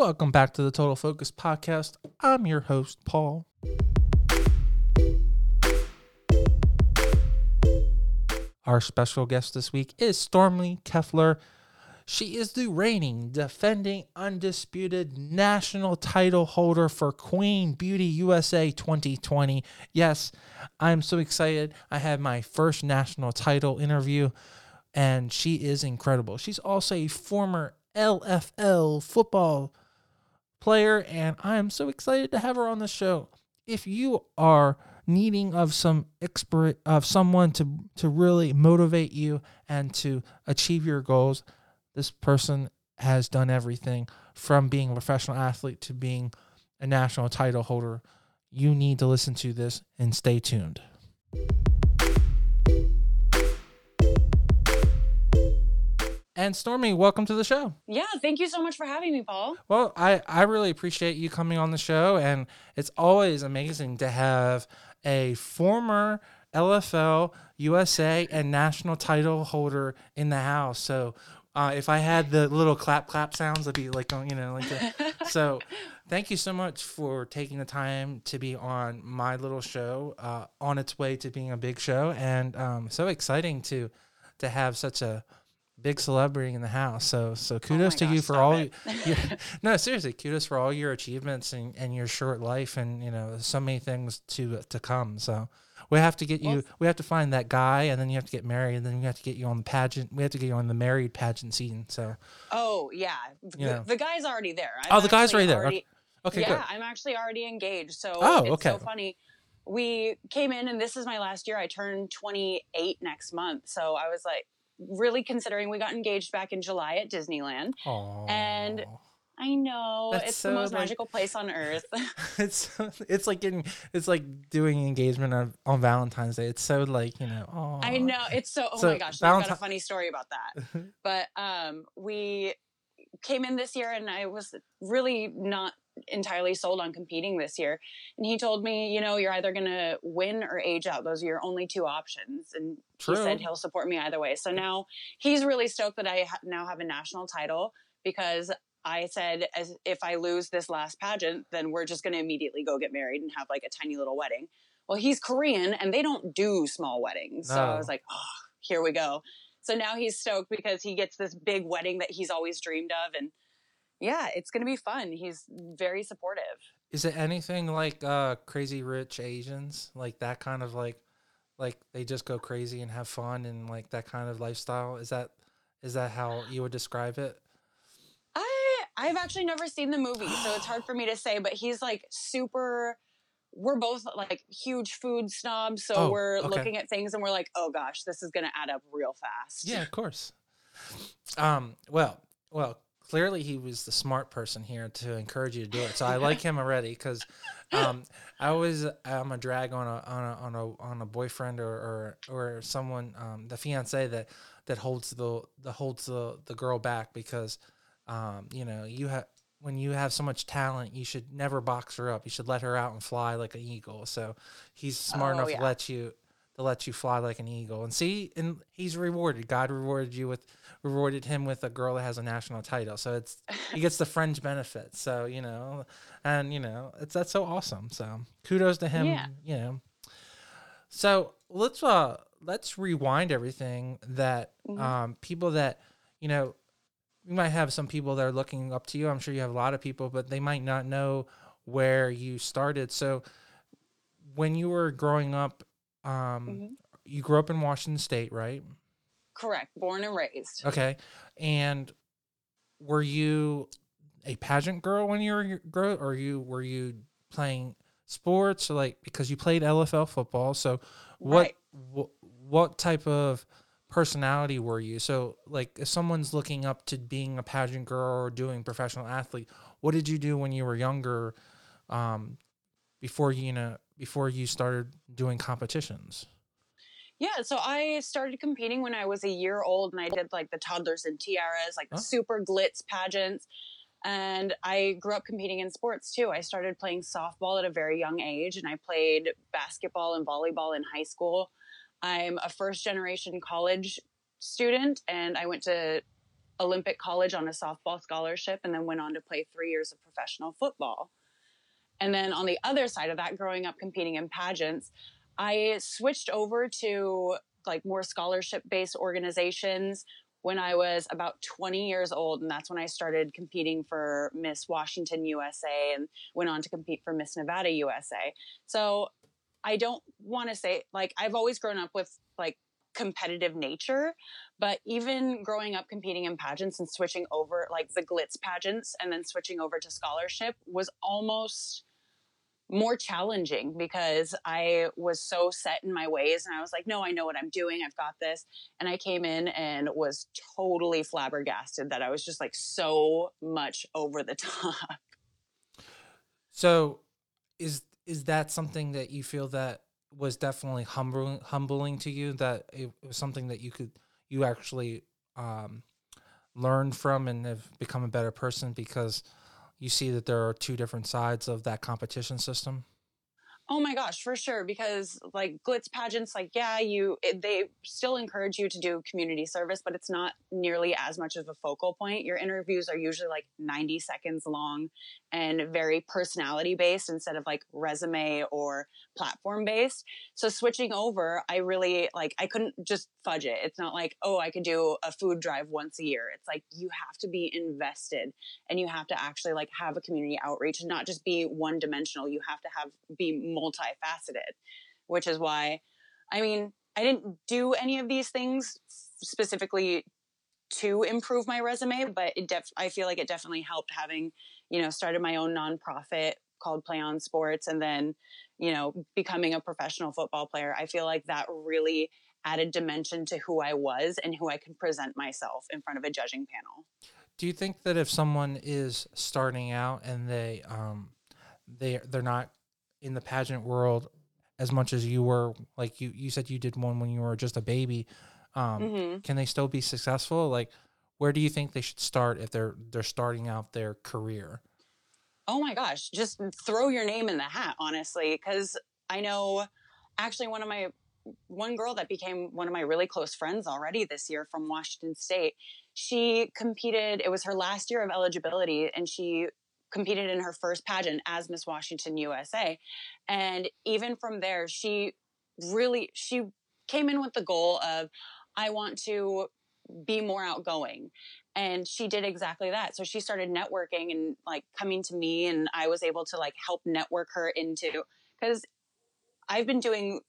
Welcome back to the Total Focus Podcast. I'm your host, Paul. Our special guest this week is Stormy Keffeler. She is the reigning, defending, undisputed national title holder for Queen Beauty USA 2020. Yes, I'm so excited. I had my first national title interview, and she is incredible. She's also a former LFL football player, and I am so excited to have her on the show. If you are needing of some expert of someone to to really motivate you and to achieve your goals, this person has done everything from being a professional athlete to being a national title holder. You need to listen to this and stay tuned. And Stormy, welcome to the show. Yeah, thank you so much for having me, Paul. Well, I, I really appreciate you coming on the show, and it's always amazing to have a former LFL, USA, and national title holder in the house. So uh, if I had the little clap clap sounds, I'd be like, you know, like the, so. Thank you so much for taking the time to be on my little show, uh, on its way to being a big show, and um, so exciting to to have such a big celebrity in the house. So so oh kudos oh to gosh, you for all your, no seriously kudos for all your achievements and, and your short life and you know so many things to to come. So we have to get you Well- we have to find that guy and then you have to get married and then we have to get you on the pageant. We have to get you on the married pageant scene. So oh yeah, the, Yeah. the guy's already there. I'm Oh, the guy's already there. okay yeah, good. I'm actually already engaged. So Oh, it's okay. so funny. We came in, and this is my last year. I turn 28 next month, so I was like really considering. We got engaged back in July at Disneyland. and- I know That's it's so, the most like- magical place on earth. it's it's like getting it's like doing engagement on, on Valentine's Day. It's so like you know. Oh, I know it's so. Oh So, my gosh, I've got a funny story about that. but um, we came in this year, and I was really not entirely sold on competing this year. And he told me, you know, you're either gonna win or age out. Those are your only two options. And True. he said he'll support me either way. So now he's really stoked that I ha- now have a national title because. I said, as if I lose this last pageant, then we're just going to immediately go get married and have like a tiny little wedding. Well, he's Korean and they don't do small weddings. So I was like, oh, here we go. So now he's stoked because he gets this big wedding that he's always dreamed of. And yeah, it's going to be fun. He's very supportive. Is it anything like uh Crazy Rich Asians? Like that kind of like like they just go crazy and have fun and like that kind of lifestyle? Is that is that how you would describe it? I I've actually never seen the movie, so it's hard for me to say. But he's like super. We're both like huge food snobs, so Oh, we're okay. looking at things and we're like, oh gosh, this is going to add up real fast. Yeah, of course. Um, well, well, clearly he was the smart person here to encourage you to do it. So I like him already because um, I always I'm a drag on a on a on a on a boyfriend or or, or someone um, the fiance that that holds the that holds the the girl back because um, you know you have when you have so much talent you should never box her up you should let her out and fly like an eagle so he's smart Oh, enough yeah. to let you to let you fly like an eagle. And see and he's rewarded. God rewarded you with rewarded him with a girl that has a national title. So it's he gets the fringe benefits. So you know and you know it's that's so awesome. So kudos to him Yeah. you know. So let's uh let's rewind everything that Mhm. um people that you know you might have some people that are looking up to you. I'm sure you have a lot of people but they might not know where you started. So when you were growing up um Mhm. you grew up in washington state right Correct. Born and raised. okay and were you a pageant girl when you were grow or you were you playing sports or like because you played lfl football so what Right. what, what type of personality were you so like if someone's looking up to being a pageant girl or doing professional athlete what did you do when you were younger um before you know before you started doing competitions Yeah, so I started competing when I was a year old and I did like the toddlers and tiaras, like the Oh. super glitz pageants. And I grew up competing in sports too. I started playing softball at a very young age and I played basketball and volleyball in high school. I'm a first generation college student and I went to Olympic college on a softball scholarship and then went on to play three years of professional football. And then on the other side of that, growing up competing in pageants, I switched over to like more scholarship based organizations when I was about 20 years old. And that's when I started competing for Miss Washington USA and went on to compete for Miss Nevada USA. So I don't want to say, like, I've always grown up with like competitive nature, but even growing up competing in pageants and switching over, like the glitz pageants, and then switching over to scholarship was almost more challenging because I was so set in my ways and I was like, no, I know what I'm doing. I've got this. And I came in and was totally flabbergasted that I was just like so much over the top. So is is that something that you feel that was definitely humbling humbling to you that it was something that you could you actually um learn from and have become a better person because you see that there are two different sides of that competition system? Oh my gosh, for sure. Because like glitz pageants, like, yeah, you, it, they still encourage you to do community service, but it's not nearly as much of a focal point. Your interviews are usually like 90 seconds long and very personality based instead of like resume or platform based. So switching over, I really like, I couldn't just fudge it. It's not like, oh, I could do a food drive once a year. It's like you have to be invested and you have to actually like have a community outreach and not just be one dimensional. You have to have, be multifaceted, which is why, I mean, I didn't do any of these things specifically to improve my resume, but it def- I feel like it definitely helped having, you know, started my own nonprofit called Play on Sports and then, you know, becoming a professional football player. I feel like that really added dimension to who I was and who I could present myself in front of a judging panel. Do you think that if someone is starting out and they um they they're not in the pageant world as much as you were like you you said you did one when you were just a baby um mm-hmm. can they still be successful like where do you think they should start if they're they're starting out their career oh my gosh just throw your name in the hat honestly because i know actually one of my one girl that became one of my really close friends already this year from washington state she competed it was her last year of eligibility and she competed in her first pageant as Miss Washington USA. And even from there, she really she came in with the goal of I want to be more outgoing. And she did exactly that. So she started networking and like coming to me and I was able to like help network her into cuz I've been doing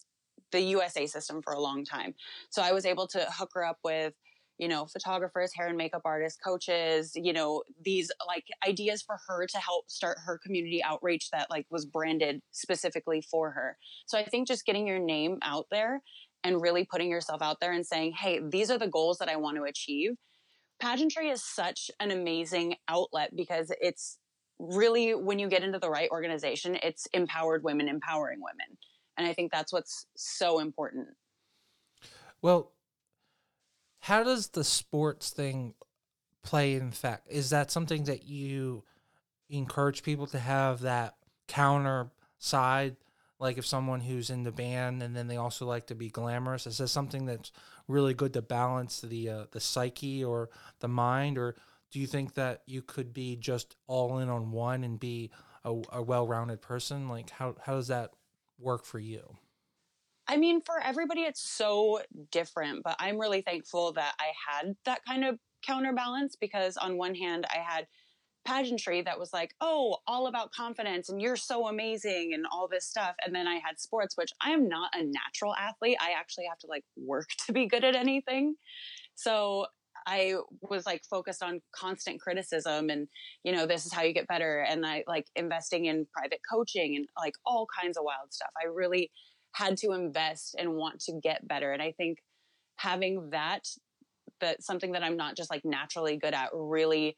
the USA system for a long time. So I was able to hook her up with you know, photographers, hair and makeup artists, coaches, you know, these like ideas for her to help start her community outreach that like was branded specifically for her. So I think just getting your name out there and really putting yourself out there and saying, hey, these are the goals that I want to achieve. Pageantry is such an amazing outlet because it's really, when you get into the right organization, it's empowered women empowering women. And I think that's what's so important. Well, how does the sports thing play in fact? Is that something that you encourage people to have that counter side? Like if someone who's in the band and then they also like to be glamorous, is this something that's really good to balance the uh, the psyche or the mind, or do you think that you could be just all in on one and be a, a well-rounded person? Like how how does that work for you? I mean, for everybody, it's so different, but I'm really thankful that I had that kind of counterbalance because, on one hand, I had pageantry that was like, oh, all about confidence and you're so amazing and all this stuff. And then I had sports, which I am not a natural athlete. I actually have to like work to be good at anything. So I was like focused on constant criticism and, you know, this is how you get better. And I like investing in private coaching and like all kinds of wild stuff. I really had to invest and want to get better. And I think having that, that something that I'm not just like naturally good at really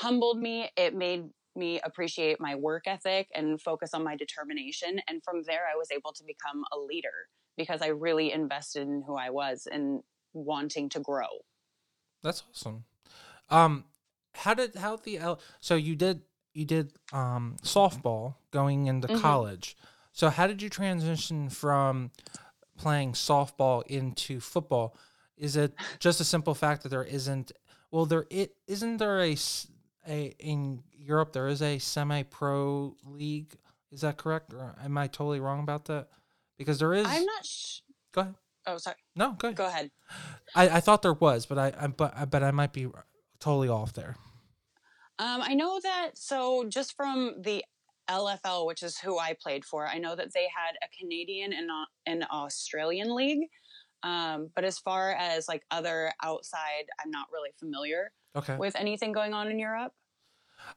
humbled me. It made me appreciate my work ethic and focus on my determination. And from there, I was able to become a leader because I really invested in who I was and wanting to grow. That's awesome. Um, how did how the so you did you did um softball going into mm-hmm. college. So, how did you transition from playing softball into football? Is it just a simple fact that there isn't Well, there it isn't there a a in Europe there is a semi-pro league. Is that correct, or am I totally wrong about that? Because there is. I'm not. Sh- Go ahead. oh, sorry. No, go ahead. Go ahead. I, I thought there was, but I, I but I, but I might be totally off there. Um, I know that. So just from the LFL, which is who I played for, I know that they had a Canadian and a- an Australian league. Um, but as far as like other outside, I'm not really familiar Okay. with anything going on in Europe.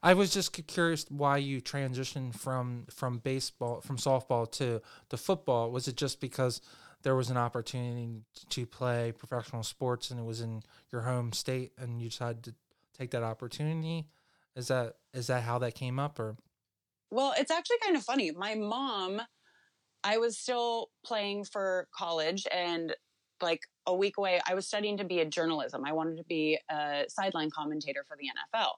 I was just curious why you transitioned from from baseball from softball to to football. Was it just because there was an opportunity to play professional sports and it was in your home state and you decided to take that opportunity? Is that is that how that came up or Well, it's actually kind of funny. My mom, I was still playing for college and like a week away, I was studying to be a journalism. I wanted to be a sideline commentator for the NFL.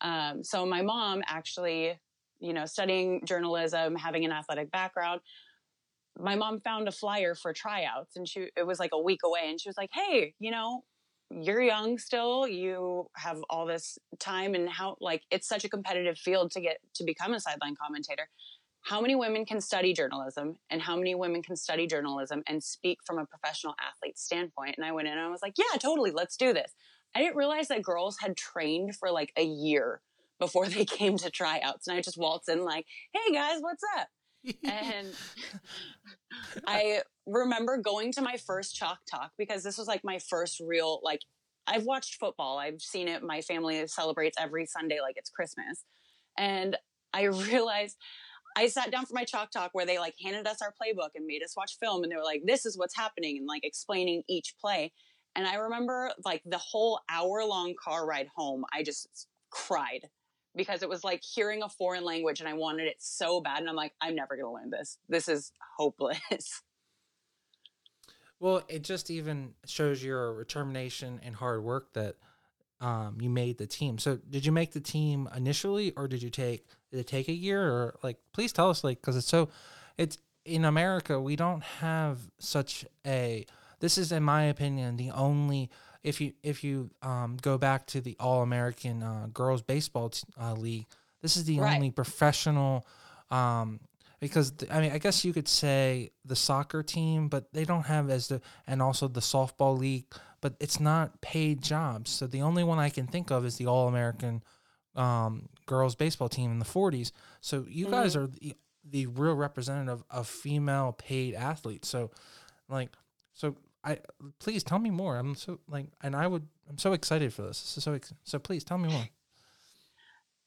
Um, so my mom actually, you know, studying journalism, having an athletic background, my mom found a flyer for tryouts and she it was like a week away and she was like, "Hey, you know, you're young still. You have all this time and how like it's such a competitive field to get to become a sideline commentator. How many women can study journalism and how many women can study journalism and speak from a professional athlete standpoint?" And I went in and I was like, "Yeah, totally. Let's do this." I didn't realize that girls had trained for like a year before they came to tryouts. And I just waltzed in like, "Hey guys, what's up?" and I remember going to my first chalk talk because this was like my first real like I've watched football. I've seen it. My family celebrates every Sunday like it's Christmas. And I realized I sat down for my chalk talk where they like handed us our playbook and made us watch film and they were like, this is what's happening and like explaining each play. And I remember like the whole hour long car ride home, I just cried because it was like hearing a foreign language and I wanted it so bad. And I'm like, I'm never going to learn this. This is hopeless. Well, it just even shows your determination and hard work that um, you made the team. So, did you make the team initially, or did you take did it take a year, or like? Please tell us, like, because it's so, it's in America we don't have such a. This is, in my opinion, the only. If you if you um, go back to the All American uh, Girls Baseball t- uh, League, this is the Right. only professional um, because I mean I guess you could say the soccer team, but they don't have as the and also the softball league, but it's not paid jobs. So the only one I can think of is the All American um, girls baseball team in the 40s. So you guys mm-hmm. are the, the real representative of female paid athletes. So like so I please tell me more. I'm so like and I would I'm so excited for this. This is so ex- so please tell me more.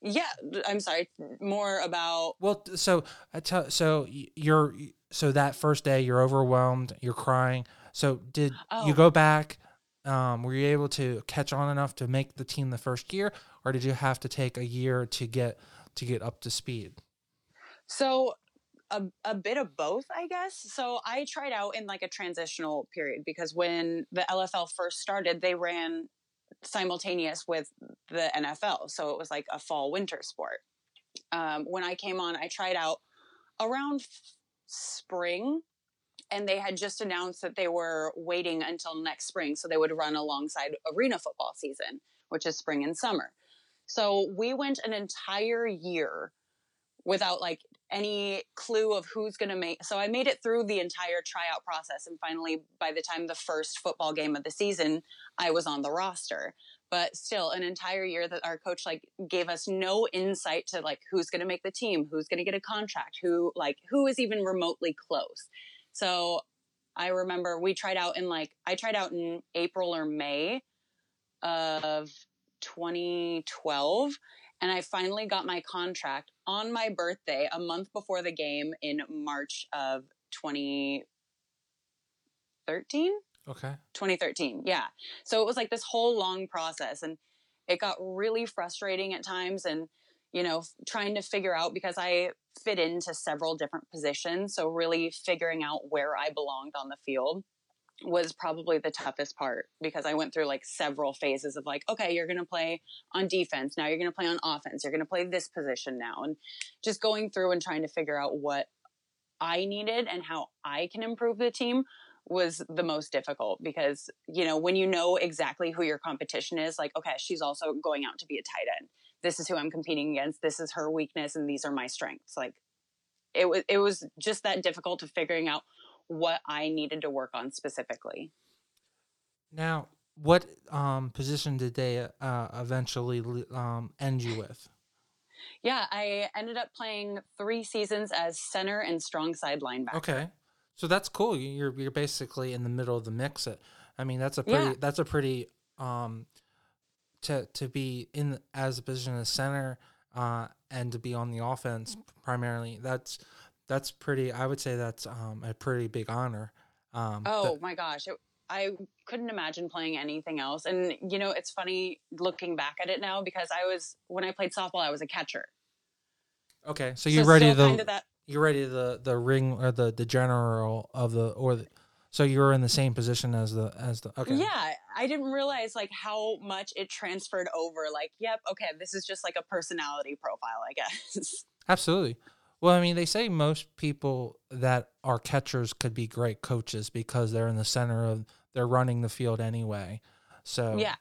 yeah. I'm sorry. More about, Well, so I tell so you're so that first day you're overwhelmed, you're crying. So did Oh. you go back? Um, were you able to catch on enough to make the team the first year, or did you have to take a year to get to get up to speed? so a, a bit of both, I guess. So I tried out in like a transitional period because when the LFL first started, they ran simultaneous with the NFL. So it was like a fall winter sport. Um, when I came on, I tried out around f- spring and they had just announced that they were waiting until next spring so they would run alongside arena football season, which is spring and summer. So we went an entire year without like any clue of who's going to make. So I made it through the entire tryout process. And finally, by the time the first football game of the season, I was on the roster. But still, an entire year that our coach like gave us no insight to like who's going to make the team, who's going to get a contract, who like who is even remotely close. So I remember we tried out in like I tried out in April or May of 2012 and I finally got my contract on my birthday a month before the game in March of 2013 Okay. 2013 yeah so it was like this whole long process and it got really frustrating at times and you know trying to figure out because i fit into several different positions so really figuring out where i belonged on the field was probably the toughest part because i went through like several phases of like okay you're going to play on defense now you're going to play on offense you're going to play this position now and just going through and trying to figure out what i needed and how i can improve the team was the most difficult because you know when you know exactly who your competition is like okay she's also going out to be a tight end this is who i'm competing against this is her weakness and these are my strengths like it was it was just that difficult to figuring out what i needed to work on specifically Now, what um, position did they uh, eventually um, end you with? yeah i ended up playing three seasons as center and strong side linebacker Okay, so that's cool. You- You're you're basically in the middle of the mix. It. I mean, that's a pretty Yeah. that's a pretty um to to be in as a position as center uh and to be on the offense primarily. That's that's pretty. I would say that's um a pretty big honor. Um, Oh that- my gosh. It, I couldn't imagine playing anything else. And, you know, it's funny looking back at it now because I was, when I played softball, I was a catcher. okay. So you're ready still to that. you're ready the the ring or the the general of the or the, so you're in the same position as the as the okay Yeah. I didn't realize like how much it transferred over. Like, yep, okay, this is just like a personality profile, I guess. Absolutely. Well, I mean, they say most people that are catchers could be great coaches because they're in the center of they're running the field anyway. So yeah.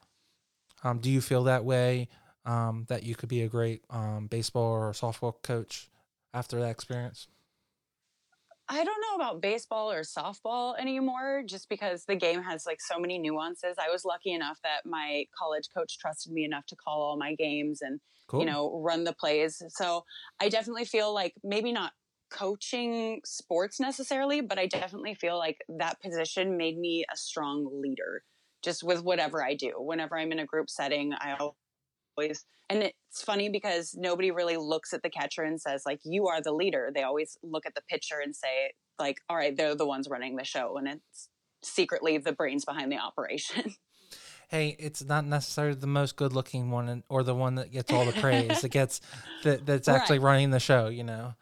um, do you feel that way? Um, that you could be a great um, baseball or softball coach after that experience? I don't know about baseball or softball anymore just because the game has like so many nuances. I was lucky enough that my college coach trusted me enough to call all my games and Cool. you know, run the plays. So I definitely feel like maybe not coaching sports necessarily, but I definitely feel like that position made me a strong leader just with whatever I do. Whenever I'm in a group setting, I always, and it's funny because nobody really looks at the catcher and says, like, you are the leader. They always look at the pitcher and say, like, all right, they're the ones running the show. And it's secretly the brains behind the operation. hey, it's not necessarily the most good looking one or the one that gets all the praise. it gets that that's actually Right. running the show, you know.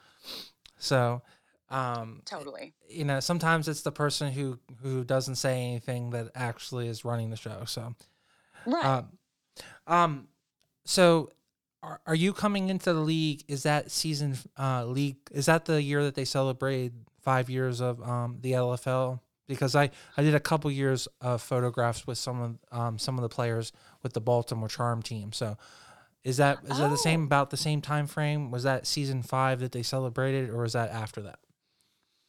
So, um, totally. you know, sometimes it's the person who who doesn't say anything that actually is running the show. So, Right. um, um, so are, are you coming into the league? Is that season uh league? Is that the year that they celebrated five years of um the LFL? Because I I did a couple years of photographs with some of um some of the players with the Baltimore Charm team. So. Is that is that the same Oh. about the same time frame? Was that season five that they celebrated, or was that after that?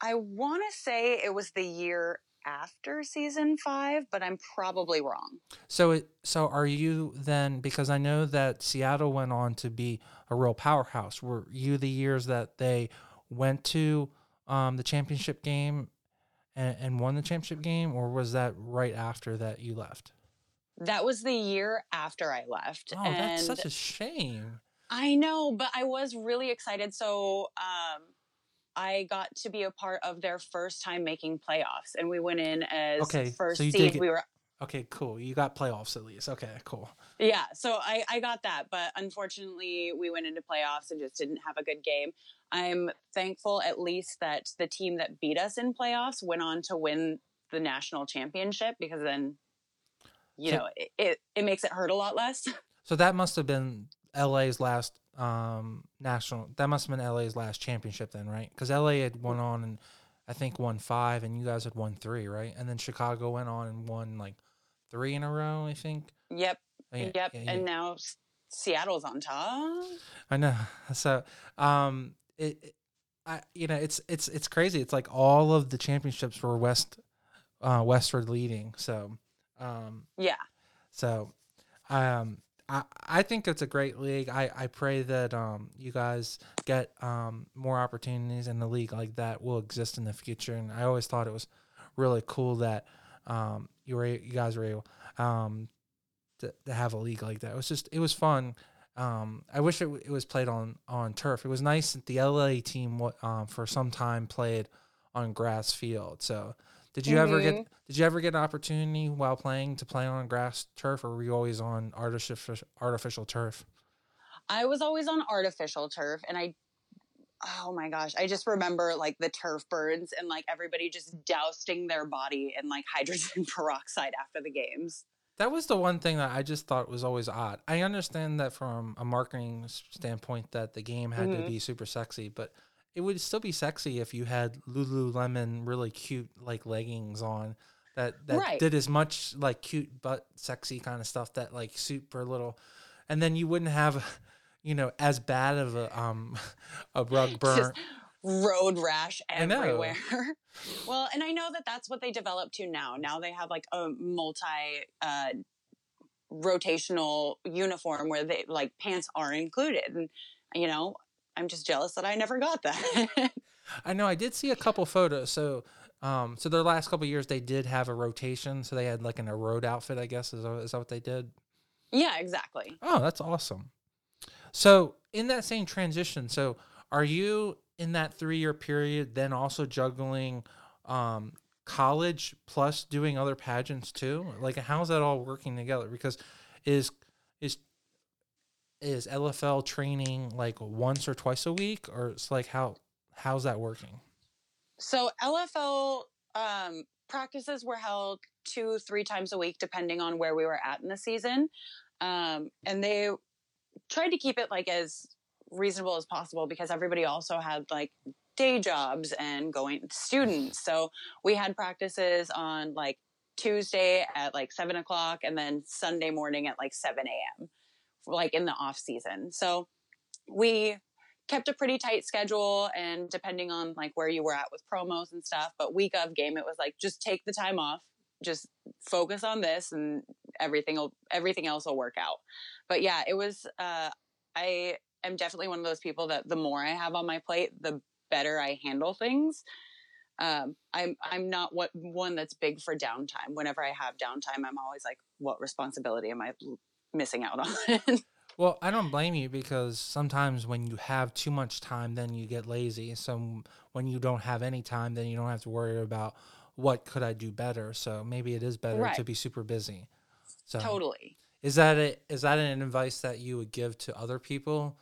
I want to say it was the year after season five, but I'm probably wrong. So it so are you then because I know that Seattle went on to be a real powerhouse. Were you the years that they went to um, the championship game and, and won the championship game, or was that right after that you left? That was the year after I left. Oh, and that's such a shame. I know, but I was really excited. So um, I got to be a part of their first time making playoffs, and we went in as Okay, first so seed. We were Okay, cool. You got playoffs at least. Okay, cool. Yeah, so I, I got that, but unfortunately, we went into playoffs and just didn't have a good game. I'm thankful at least that the team that beat us in playoffs went on to win the national championship because then, you So- know, it, it, it makes it hurt a lot less. So that must have been LA's last um national. That must have been LA's last championship then, right? Because LA had won on and I think won five, and you guys had won three, right? And then Chicago went on and won like three in a row, I think. yep, Oh, yeah, yep. yeah, yeah. And now Seattle's on top. I know. So, um, it, it- I, you know, it's it's it's crazy. It's like all of the championships were west, uh, westward leading. So, um, Yeah, So, um, I I think it's a great league. I I pray that um you guys get um more opportunities in the league like that will exist in the future. And I always thought it was really cool that um you were you guys were able um to, to have a league like that. It was just it was fun. Um, I wish it, it was played on on turf. It was nice that the LA team um for some time played on grass field. So did you ever get did you ever get an opportunity while playing to play on grass turf, or were you always on artificial artificial turf? I was always on artificial turf, and I, oh my gosh, I just remember like the turf burns and like everybody just dousing their body in like hydrogen peroxide after the games. That was the one thing that I just thought was always odd. I understand that from a marketing standpoint that the game had to Mhm. be super sexy, but it would still be sexy if you had Lululemon really cute like leggings on that that Right. did as much like cute but sexy kind of stuff that like super little, and then you wouldn't have, you know, as bad of a um a rug burn. Just road rash everywhere. well, and I know that that's what they developed to now. Now they have like a multi uh, rotational uniform where they like pants are included, and you know, I'm just jealous that I never got that. I know I did see a couple photos. So, um, so their last couple years they did have a rotation. So they had like an a road outfit. I guess is that, is that what they did? yeah, exactly. Oh, that's awesome. So in that same transition, so are you in that three year period then also juggling um, college plus doing other pageants too? Like how's that all working together? Because is is is LFL training like once or twice a week, or it's like how how's that working? So LFL um, practices were held two, three times a week, depending on where we were at in the season. Um, and they tried to keep it like as reasonable as possible because everybody also had like day jobs and going students. So we had practices on like Tuesday at like seven o'clock and then Sunday morning at like 7 a.m., like in the off season. So we kept a pretty tight schedule and depending on like where you were at with promos and stuff but week of game it was like just take the time off just focus on this and everything will everything else will work out. But yeah it was uh i am definitely one of those people that the more i have on my plate the better i handle things. Um i'm i'm not what one that's big for downtime. Whenever i have downtime i'm always like what responsibility am i missing out on Well, I don't blame you because sometimes when you have too much time, then you get lazy. So when you don't have any time, then you don't have to worry about what could I do better. So maybe it is better Right. to be super busy. So totally is that it? Is that an advice that you would give to other people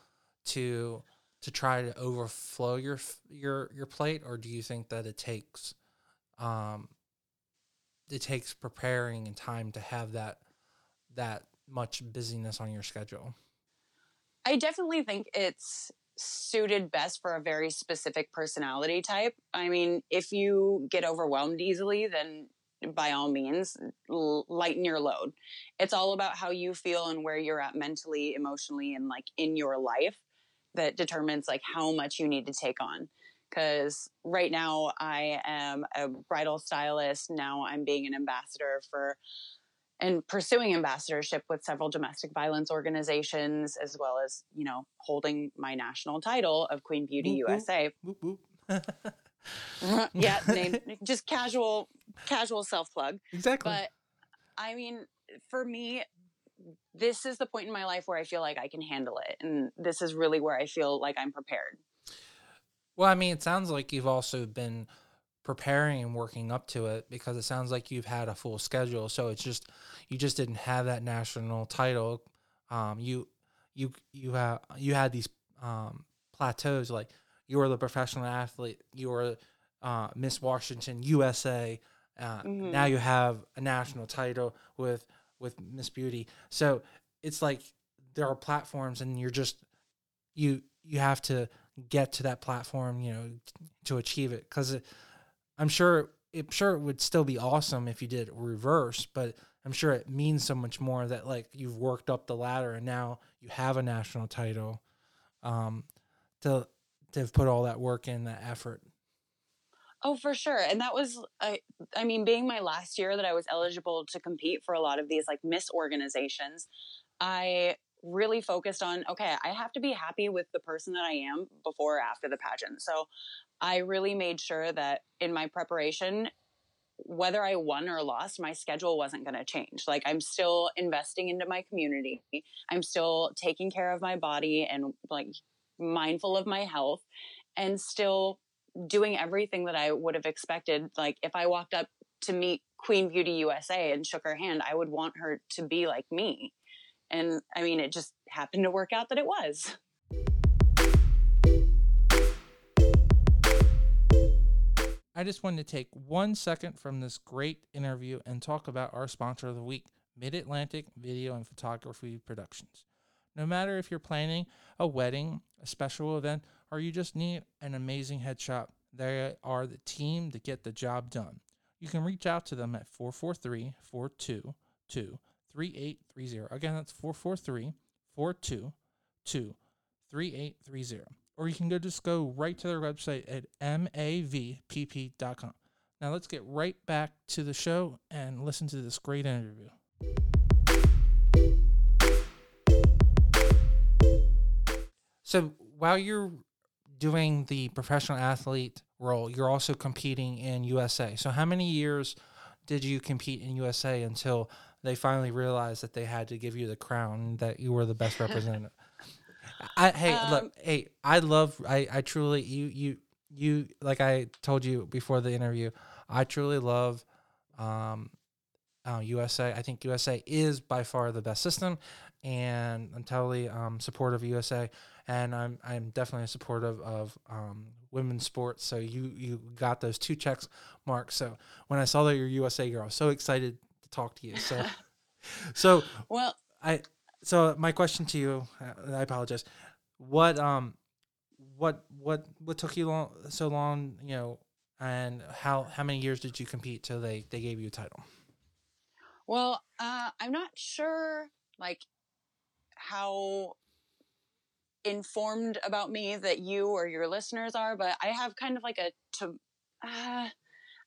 to to try to overflow your your your plate, or do you think that it takes um it takes preparing and time to have that that much busyness on your schedule? I definitely think it's suited best for a very specific personality type. I mean, if you get overwhelmed easily, then by all means, l- lighten your load. It's all about how you feel and where you're at mentally, emotionally, and like in your life that determines like how much you need to take on. Because right now I am a bridal stylist. Now I'm being an ambassador for and pursuing ambassadorship with several domestic violence organizations, as well as, you know, holding my national title of Queen Beauty Whoop, whoop. USA. Whoop, whoop. Uh-huh, yeah, name, just casual, casual self plug. exactly. But I mean, for me, this is the point in my life where I feel like I can handle it. And this is really where I feel like I'm prepared. well, I mean, it sounds like you've also been preparing and working up to it because it sounds like you've had a full schedule. So it's just you just didn't have that national title. Um, you you you have you had these um, plateaus like you were the professional athlete, you were uh, Miss Washington USA. Uh, Mhm. Now you have a national title with with Miss Beauty. So it's like there are platforms, and you're just you you have to get to that platform, you know, to achieve it. Because I'm sure I'm sure it would still be awesome if you did reverse, but I'm sure it means so much more that like you've worked up the ladder and now you have a national title. Um, to to have put all that work in, that effort. Oh, for sure. And that was, I, I mean, being my last year that I was eligible to compete for a lot of these like Miss organizations, I really focused on, okay, I have to be happy with the person that I am before or after the pageant. So I really made sure that in my preparation, whether I won or lost, my schedule wasn't going to change. Like I'm still investing into my community. I'm still taking care of my body and like mindful of my health and still doing everything that I would have expected. Like if I walked up to meet Queen Beauty USA and shook her hand, I would want her to be like me. And I mean, it just happened to work out that it was. I just wanted to take one second from this great interview and talk about our sponsor of the week, Mid Atlantic Video and Photography Productions. No matter if you're planning a wedding, a special event, or you just need an amazing headshot, they are the team to get the job done. You can reach out to them at 443 422 3830. Again, that's 443 422 3830. Or you can go just go right to their website at mavpp.com. Now let's get right back to the show and listen to this great interview. So while you're doing the professional athlete role, you're also competing in USA. So how many years did you compete in USA until they finally realized that they had to give you the crown that you were the best representative? I hey Um, look hey I love I I truly you you you like I told you before the interview I truly love um uh, USA I think USA is by far the best system and I'm totally um supportive of USA and I'm I'm definitely supportive of um women's sports. So you you got those two checks marks. So when I saw that you're USA girl I was so excited talk to you so so Well, I so my question to you, uh, I apologize. What um, what what what took you long so long? You know, and how how many years did you compete till they they gave you a title? well, uh, I'm not sure like how informed about me that you or your listeners are, but I have kind of like a to, uh,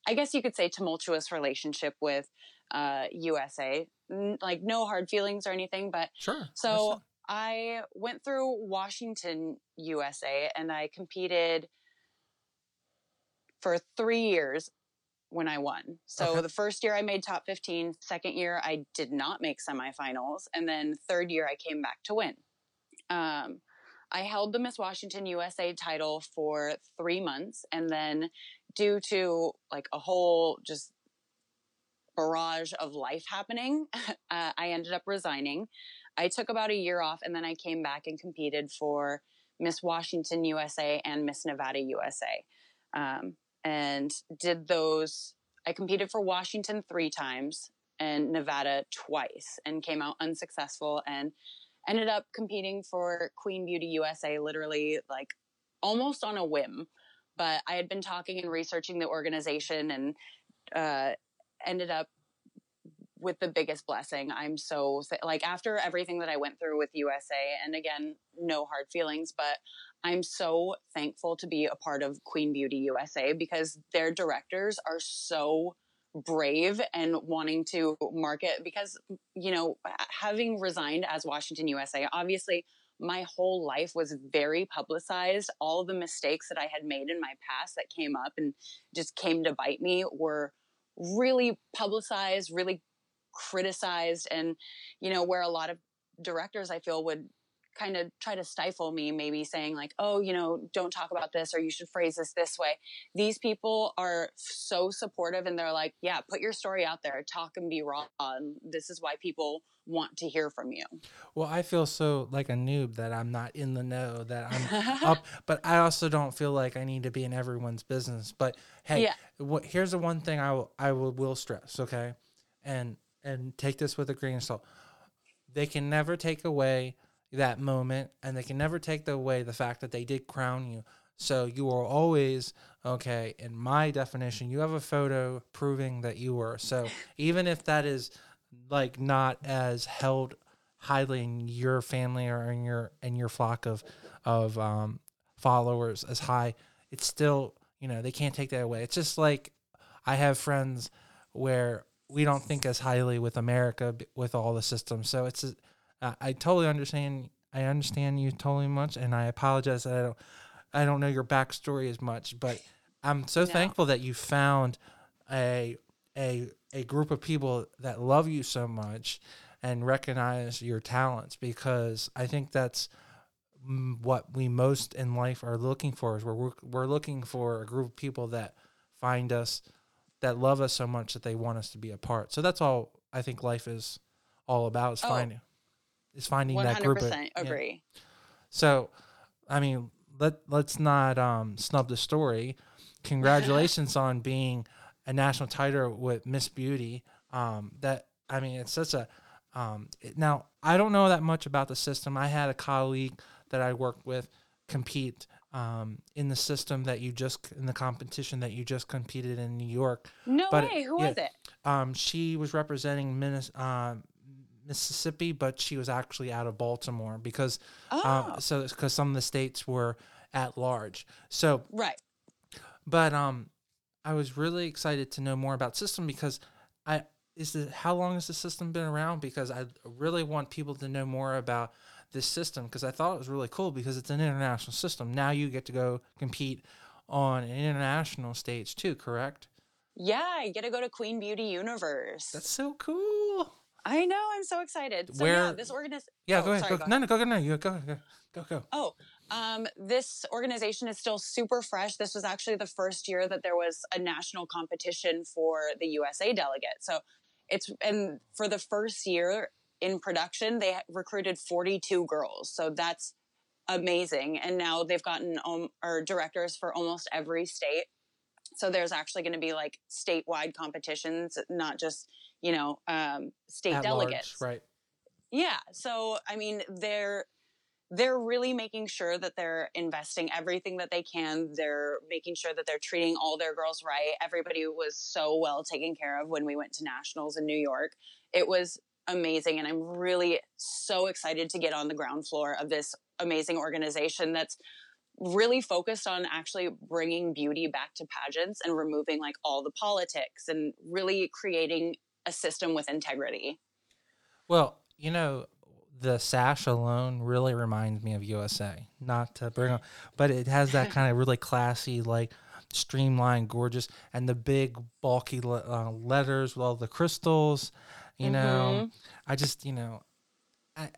I guess you could say tumultuous relationship with uh, USA. N- Like no hard feelings or anything, but Sure. So I went through Washington, USA, and I competed for three years when I won. So Okay. the first year I made top 15, second year I did not make semifinals, and then third year I came back to win. Um, I held the Miss Washington USA title for three months, and then due to like a whole just barrage of life happening, uh, I ended up resigning. I took about a year off, and then I came back and competed for Miss Washington USA and Miss Nevada USA, um, and did those. I competed for Washington three times and Nevada twice, and came out unsuccessful, and ended up competing for Queen Beauty USA literally like almost on a whim. But I had been talking and researching the organization and uh, ended up with the biggest blessing. I'm so like after everything that I went through with USA, and again, no hard feelings, but I'm so thankful to be a part of Queen Beauty USA because their directors are so brave and wanting to market because you know having resigned as Washington USA obviously my whole life was very publicized all the mistakes that I had made in my past that came up and just came to bite me were really publicized really criticized and you know where a lot of directors I feel would kind of try to stifle me maybe saying like oh you know don't talk about this or you should phrase this this way these people are so supportive and they're like yeah put your story out there talk and be raw and this is why people want to hear from you Well, I feel so like a noob that I'm not in the know that I'm up, but I also don't feel like I need to be in everyone's business. But hey, Yeah. what here's the one thing I will I will, will stress, okay, and and take this with a grain of salt. They can never take away that moment, and they can never take away the fact that they did crown you. So you are always okay. In my definition, you have a photo proving that you were. So even if that is like not as held highly in your family or in your in your flock of of um, followers as high, it's still you know they can't take that away. It's just like I have friends where we don't think as highly with America with all the systems. So it's I I totally understand. I understand you totally much, and I apologize that I don't I don't know your backstory as much, but I'm so No. thankful that you found a a a group of people that love you so much and recognize your talents because I think that's what we most in life are looking for is we're we're- we're looking for a group of people that find us that love us so much that they want us to be a part. So that's all I think life is all about is Oh. finding is finding that group of 100% yeah. agree So, I mean, let let's not um, snub the story. Congratulations on being a national title with Miss Beauty. Um, that I mean, it's such a Um, it- now I don't know that much about the system. I had a colleague that I worked with compete um, in the system that you just in the competition that you just competed in New York. No But, way. Who yeah. was it? Um, she was representing Minnes- uh, Mississippi, but she was actually out of Baltimore because Oh, um, so because some of the states were at large. So right. but um i was really excited to know more about system because i is it how long has the system been around because i really want people to know more about this system because i thought it was really cool because it's an international system now you get to go compete on an international stage too correct Yeah, you get to go to Queen Beauty Universe. that's so cool I know. I'm so excited. So Where- yeah, this organization. yeah Oh, go ahead sorry, go, go no no go go no you go go go go Oh, um, this organization is still super fresh. This was actually the first year that there was a national competition for the USA delegate. So it's and for the first year in production, they recruited 42 girls. So that's amazing. And now they've gotten um, or directors for almost every state. So there's actually going to be like statewide competitions, not just you know um, state At delegates. large, right Yeah. So I mean, they're they're really making sure that they're investing everything that they can. They're making sure that they're treating all their girls right. Everybody was so well taken care of when we went to nationals in New York. It was amazing, and I'm really so excited to get on the ground floor of this amazing organization that's really focused on actually bringing beauty back to pageants and removing like all the politics and really creating a system with integrity. Well, you know, the sash alone really reminds me of USA. Not to bring up, but it has that kind of really classy, like streamlined, gorgeous, and the big bulky uh, letters with all the crystals. You know, I just, you know, I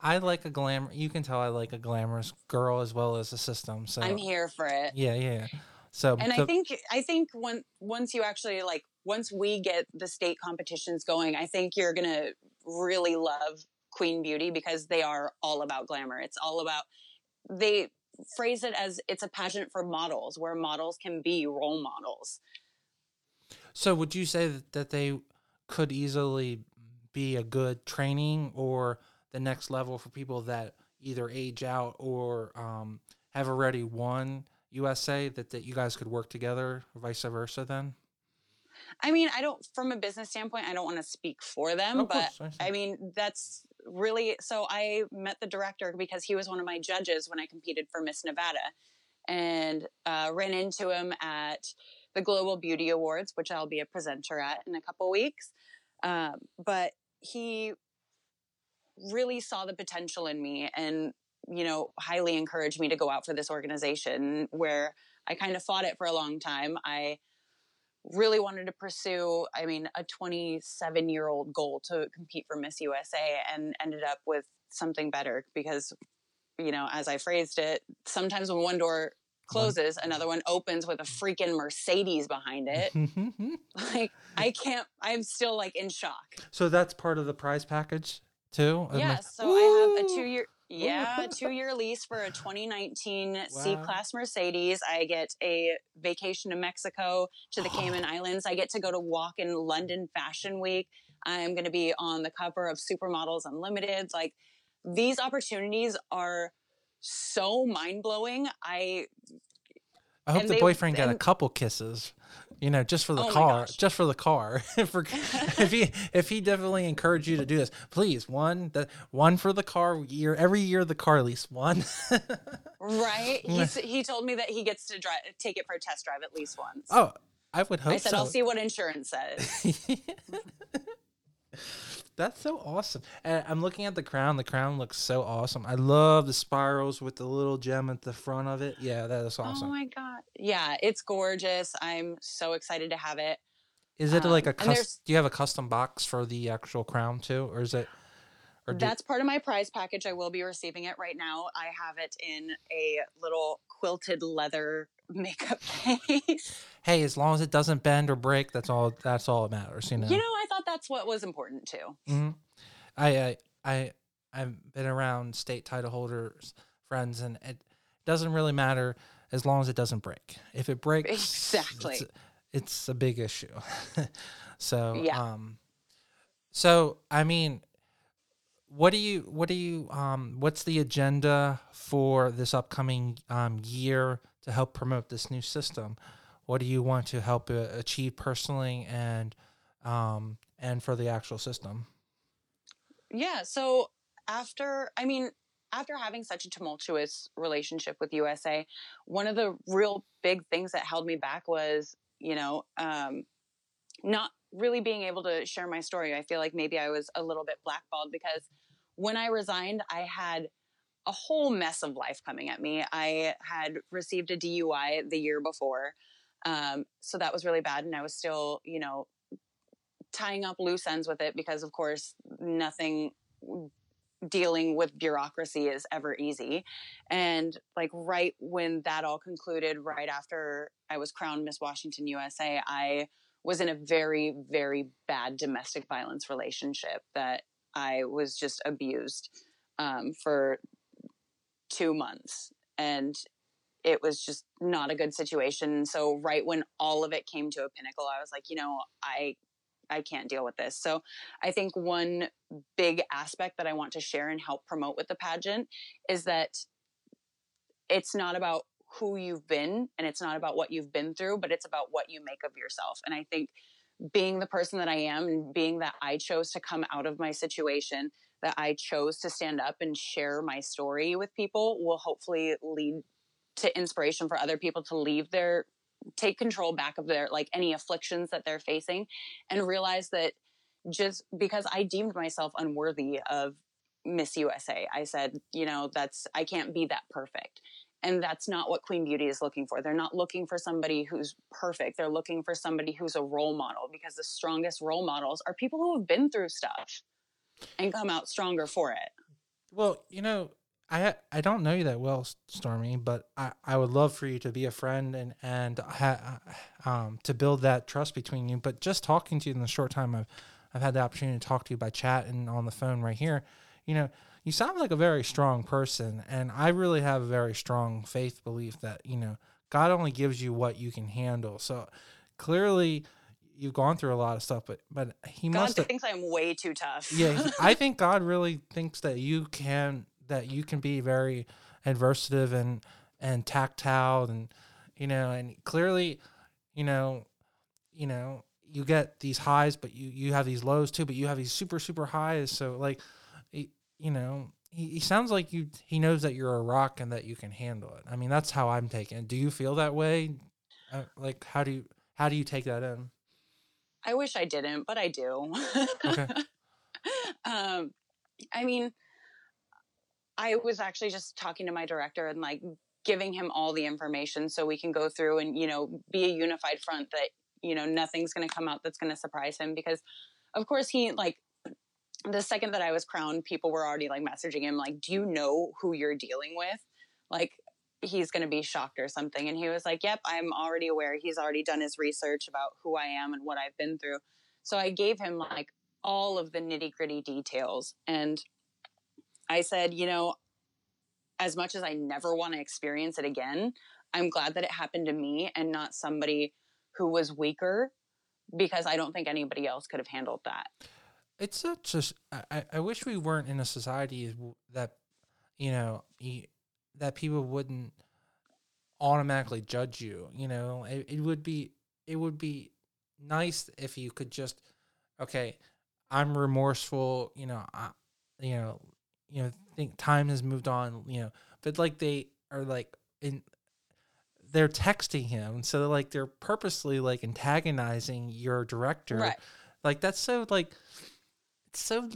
I- like a glamour. You can tell I like a glamorous girl as well as a system. So I'm here for it. yeah, yeah. So and I think I think when once you actually like once we get the state competitions going, I think you're gonna really love Queen Beauty because they are all about glamour. It's all about they phrase it as it's a pageant for models where models can be role models. So would you say that, they could easily be a good training or the next level for people that either age out or um, have already won USA that, that you guys could work together vice versa then? I mean, I don't from a business standpoint, I don't want to speak for them, Of but course, I. I mean, that's really so I met the director because he was one of my judges when I competed for Miss Nevada and uh, ran into him at the Global Beauty Awards, which I'll be a presenter at in a couple weeks. Um, but he really saw the potential in me and, you know, highly encouraged me to go out for this organization where I kind of fought it for a long time. I really wanted to pursue, I mean, a 27 year old goal to compete for Miss USA and ended up with something better because, you know, as I phrased it, sometimes when one door closes, another one opens with a mm-hmm. freaking Mercedes behind it. like, I can't, I'm still like in shock. so that's part of the prize package too? Yes. So I have a two year, yeah, two year lease for a 2019 C Class Mercedes. I get a vacation to Mexico to the oh. Cayman Islands. I get to go to walk in London Fashion Week. I'm going to be on the cover of Supermodels Unlimited. Like these opportunities are so mind blowing. I I hope the they- boyfriend got a couple kisses, you know, just for the Oh car, just for the car. if, if he if he definitely encouraged you to do this, please one the one for the car year every year the car lease one. right. He he told me that he gets to drive take it for a test drive at least once. oh, I would hope I said so. I'll see what insurance says. That's so awesome. And I'm looking at the crown. The crown looks so awesome. I love the spirals with the little gem at the front of it. Yeah, that is awesome. Oh my god. Yeah, it's gorgeous. I'm so excited to have it. is it like a um, custom? Do you have a custom box for the actual crown too, or is it? Or That's part of my prize package. I will be receiving it right now. I have it in a little quilted leather makeup case. Hey, as long as it doesn't bend or break, that's all. That's all that matters. You know. You know, I thought that's what was important too. hmm I, I I I've been around state title holders friends, and it doesn't really matter as long as it doesn't break. If it breaks, Exactly. it's, it's a big issue. so Yeah. um, so I mean, what do you what do you um what's the agenda for this upcoming um year to help promote this new system what do you want to help uh, achieve personally and um and for the actual system Yeah. So after, I mean, after having such a tumultuous relationship with USA, one of the real big things that held me back was, you know, um, not really being able to share my story. I feel like maybe I was a little bit blackballed because when I resigned, I had a whole mess of life coming at me. I had received a DUI the year before. Um, so that was really bad. And I was still, you know, tying up loose ends with it because, of course, nothing dealing with bureaucracy is ever easy. And like right when that all concluded, right after I was crowned Miss Washington USA, I was in a very, very bad domestic violence relationship that I was just abused um, for two months. And it was just not a good situation. So right when all of it came to a pinnacle, I was like, you know, I I can't deal with this. So I think one big aspect that I want to share and help promote with the pageant is that it's not about who you've been and it's not about what you've been through, but it's about what you make of yourself. And I think being the person that I am and being that I chose to come out of my situation, that I chose to stand up and share my story with people will hopefully lead to inspiration for other people to leave their take control back of their like any afflictions that they're facing and realize that just because I deemed myself unworthy of Miss USA, I said, you know, that's I can't be that perfect. And that's not what Queen Beauty is looking for. They're not looking for somebody who's perfect. They're looking for somebody who's a role model because the strongest role models are people who have been through stuff and come out stronger for it. Well, you know, I I don't know you that well, Stormy, but I, I would love for you to be a friend and and ha, um to build that trust between you. But just talking to you in the short time I've I've had the opportunity to talk to you by chat and on the phone right here, you know, you sound like a very strong person, and I really have a very strong faith belief that you know God only gives you what you can handle. So clearly. You've gone through a lot of stuff, but but he God must. thinks I'm way too tough. yeah, he- I think God really thinks that you can that you can be very adversative and and tactile and you know and clearly you know you know you get these highs but you you have these lows too but you have these super super highs. So like you know he, he sounds like you he knows that you're a rock and that you can handle it. I mean that's how i'm taking it. Do you feel that way? Uh, like how do you how do you take that in? I wish I didn't, but I do. Okay. um, I mean, I was actually just talking to my director and like giving him all the information so we can go through and, you know, be a unified front that, you know, nothing's going to come out that's going to surprise him because, of course, he like, the second that I was crowned, people were already like messaging him, like, do you know who you're dealing with? Like, he's going to be shocked or something. And he was like, Yep, I'm already aware. He's already done his research about who I am and what I've been through. So I gave him like all of the nitty gritty details. And I said, You know, as much as I never want to experience it again, I'm glad that it happened to me and not somebody who was weaker because I don't think anybody else could have handled that. it's such a I- I wish we weren't in a society that you know that people wouldn't automatically judge you you know it, it would be it would be nice if you could just okay i'm remorseful you know I, you know you know think time has moved on you know but like they are like in they're texting him so like they're purposely like antagonizing your director Right. like that's so like it's so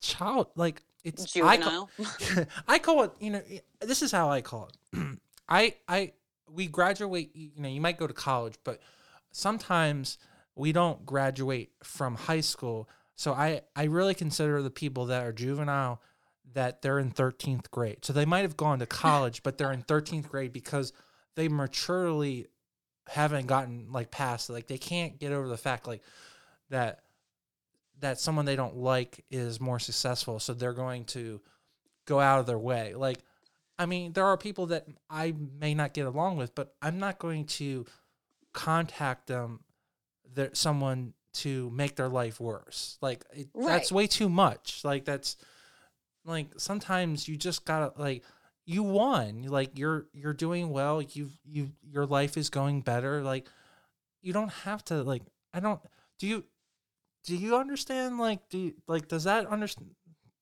child like it's I call, Juvenile. I call it you know this is how I call it. I I we graduate you know you might go to college but sometimes we don't graduate from high school. So I I really consider the people that are juvenile that they're in 13th grade. So they might have gone to college but they're in 13th grade because they maturely haven't gotten like past like they can't get over the fact like that that someone they don't like is more successful so they're going to go out of their way. Like i mean there are people that i may not get along with but i'm not going to contact them there someone to make their life worse. Like it, that's way too much. Like that's like sometimes you just gotta like you won like you're you're doing well you you your life is going better like you don't have to like i don't do you do you understand like do you, like does that understand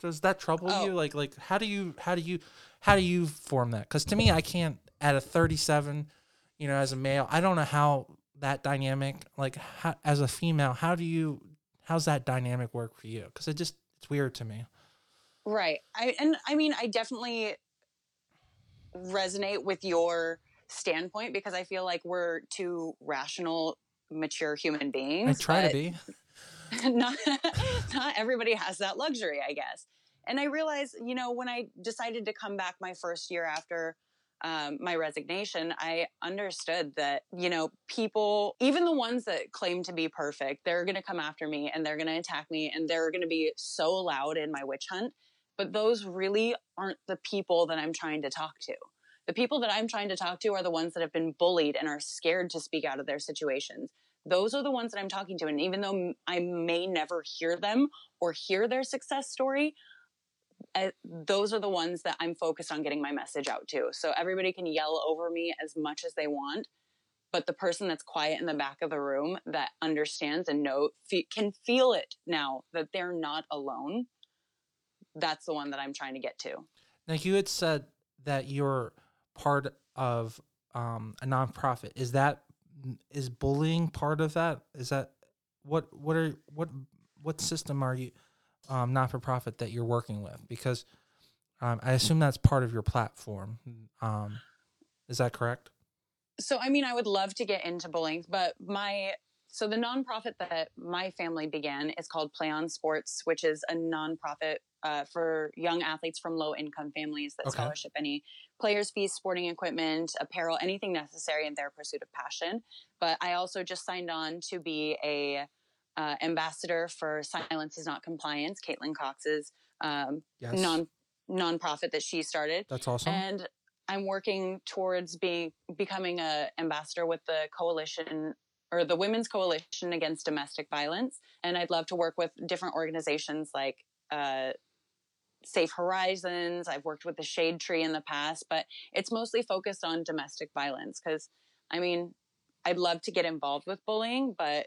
does that trouble Oh. you like like how do you how do you how do you form that? Because to me i can't at a 37 you know as a male i don't know how that dynamic like how, as a female how do you how's that dynamic work for you? Because it just it's weird to me Right. I and I mean I definitely resonate with your standpoint because I feel like we're two rational, mature human beings. i try to be not not everybody has that luxury, I guess. And I realized, you know, when I decided to come back my first year after um, my resignation, I understood that, you know, people, even the ones that claim to be perfect, they're going to come after me and they're going to attack me and they're going to be so loud in my witch hunt. But those really aren't the people that I'm trying to talk to. The people that I'm trying to talk to are the ones that have been bullied and are scared to speak out of their situations. Those are the ones that I'm talking to. And even though I may never hear them or hear their success story, uh, those are the ones that I'm focused on getting my message out to. So everybody can yell over me as much as they want, but the person that's quiet in the back of the room that understands and know fe- can feel it now that they're not alone. That's the one that I'm trying to get to. Now you had said that you're part of um, a nonprofit. Is that is bullying part of that? Is that what what are what what system are you um, not for profit that you're working with? Because um, I assume that's part of your platform. Um, is that correct? So, I mean, I would love to get into bullying, but my so the nonprofit that my family began is called Play on Sports, which is a nonprofit uh, for young athletes from low income families that Okay. scholarship any players' fees, sporting equipment, apparel, anything necessary in their pursuit of passion. But I also just signed on to be a uh, ambassador for Silence is Not Compliance, Caitlin Cox's um, Yes. non nonprofit that she started that's awesome. and I'm working towards being becoming a ambassador with the coalition or the Women's Coalition Against Domestic Violence, and I'd love to work with different organizations like uh, Safe Horizons. I've worked with the Shade Tree in the past, but it's mostly focused on domestic violence because, I mean, I'd love to get involved with bullying, but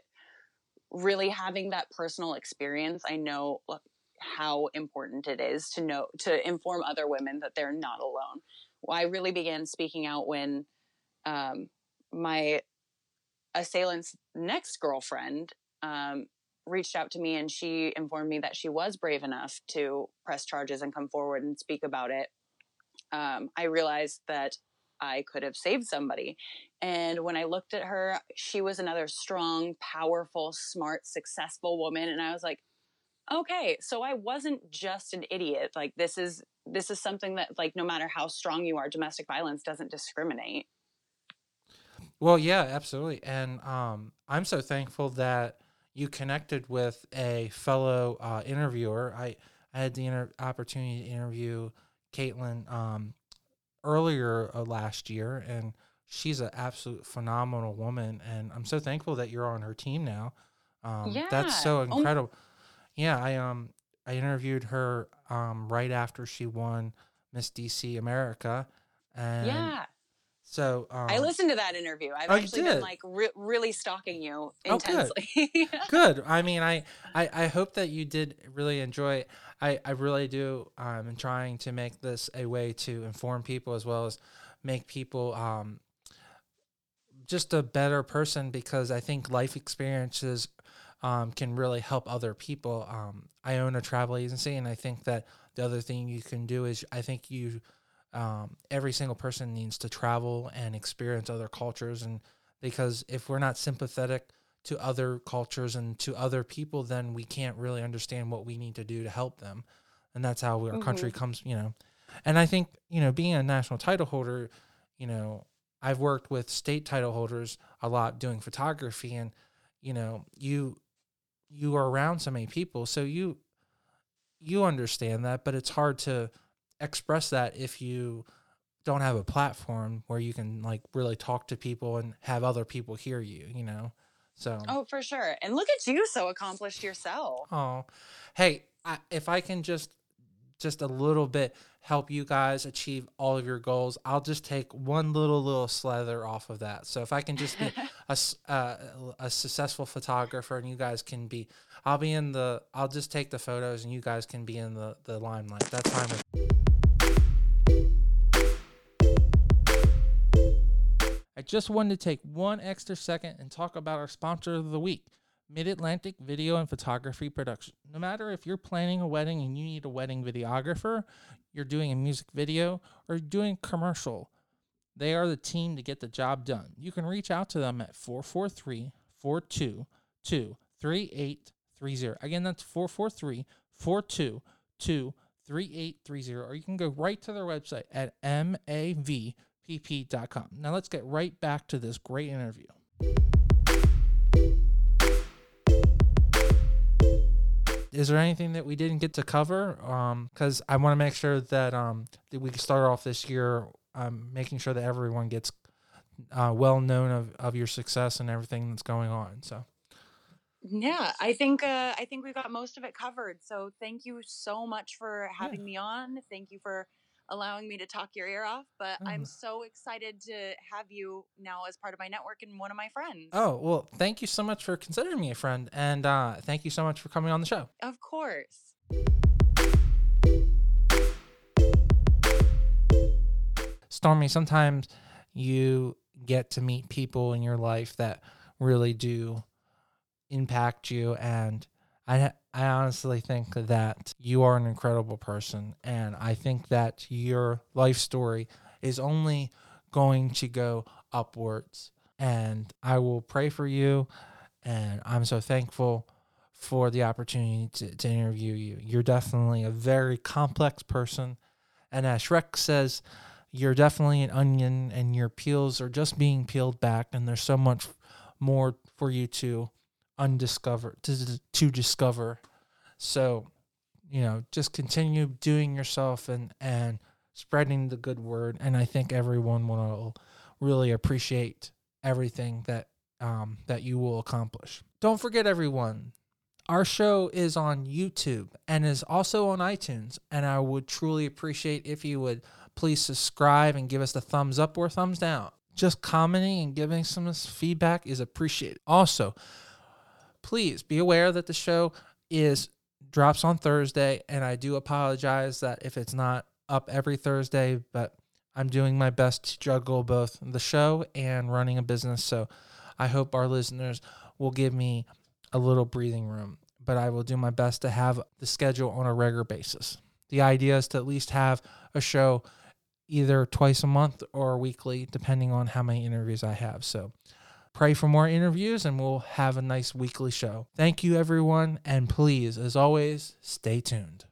really having that personal experience, I know how important it is to know to inform other women that they're not alone. Well, I really began speaking out when um, my assailant's next girlfriend um, reached out to me and she informed me that she was brave enough to press charges and come forward and speak about it. Um, I realized that I could have saved somebody. And when I looked at her, she was another strong, powerful, smart, successful woman. And I was like, okay, so I wasn't just an idiot. Like this is this is something that like no matter how strong you are, domestic violence doesn't discriminate. Well, yeah, absolutely. And um, I'm so thankful that you connected with a fellow uh, interviewer. I, I had the inter- opportunity to interview Caitlin um, earlier uh, last year, and she's an absolute phenomenal woman. And I'm so thankful that you're on her team now. Um, That's so Yeah. Oh incredible. yeah, I um I interviewed her um, right after she won Miss DC America, and yeah. So um, I listened to that interview. I've Oh, actually been like re- really stalking you Oh, good. good. I mean I, I i hope that you did really enjoy it. I i really do um trying to make this a way to inform people as well as make people um just a better person because i think life experiences um, can really help other people. Um, i own a travel agency and i think that the other thing you can do is i think you um, every single person needs to travel and experience other cultures and because if we're not sympathetic to other cultures and to other people, then we can't really understand what we need to do to help them. And that's how our country comes, you know. And I think, you know, being a national title holder, you know, I've worked with state title holders a lot doing photography and, you know, you you are around so many people, so you you understand that, but it's hard to express that if you don't have a platform where you can like really talk to people and have other people hear you, you know. So oh, for sure. And look at you, so accomplished yourself. Oh, hey, I, if I can just just a little bit help you guys achieve all of your goals, I'll just take one little little slather off of that. So if I can just be a, uh, a successful photographer and you guys can be, I'll be in the, I'll just take the photos and you guys can be in the the limelight. That's fine with. I just wanted to take one extra second and talk about our sponsor of the week. Mid Atlantic Video and Photography Production. No matter if you're planning a wedding and you need a wedding videographer, you're doing a music video, or doing commercial, they are the team to get the job done. You can reach out to them at 443 422 3830. Again, that's 443 422 3830. Or you can go right to their website at mavpp.com. Now let's get right back to this great interview. Is there anything that we didn't get to cover? Because I want to make sure that um that we start off this year um making sure that everyone gets uh, well known of, of your success and everything that's going on. So Yeah, I think uh, I think we got most of it covered. So thank you so much for having me on. Thank you for allowing me to talk your ear off. But I'm Mhm. so excited to have you now as part of my network and one of my friends. oh well, thank you so much for considering me a friend, and uh, thank you so much for coming on the show. Of course. Stormy, sometimes you get to meet people in your life that really do impact you and I I honestly think that you are an incredible person and I think that your life story is only going to go upwards and I will pray for you and I'm so thankful for the opportunity to, to interview you. You're definitely a very complex person and as Shrek says you're definitely an onion and your peels are just being peeled back and there's so much more for you to undiscover to, to discover so you know just continue doing yourself and and spreading the good word and i think everyone will really appreciate everything that um that you will accomplish don't forget everyone our show is on youtube and is also on itunes and i would truly appreciate if you would please subscribe and give us the thumbs up or thumbs down. Just commenting and giving some feedback is appreciated. Also, please be aware that the show is drops on Thursday, and I do apologize that if it's not up every Thursday, but I'm doing my best to juggle both the show and running a business. So I hope our listeners will give me a little breathing room, but I will do my best to have the schedule on a regular basis. The idea is to at least have a show either twice a month or weekly, depending on how many interviews I have. So pray for more interviews and we'll have a nice weekly show. Thank you, everyone. And please, as always, stay tuned.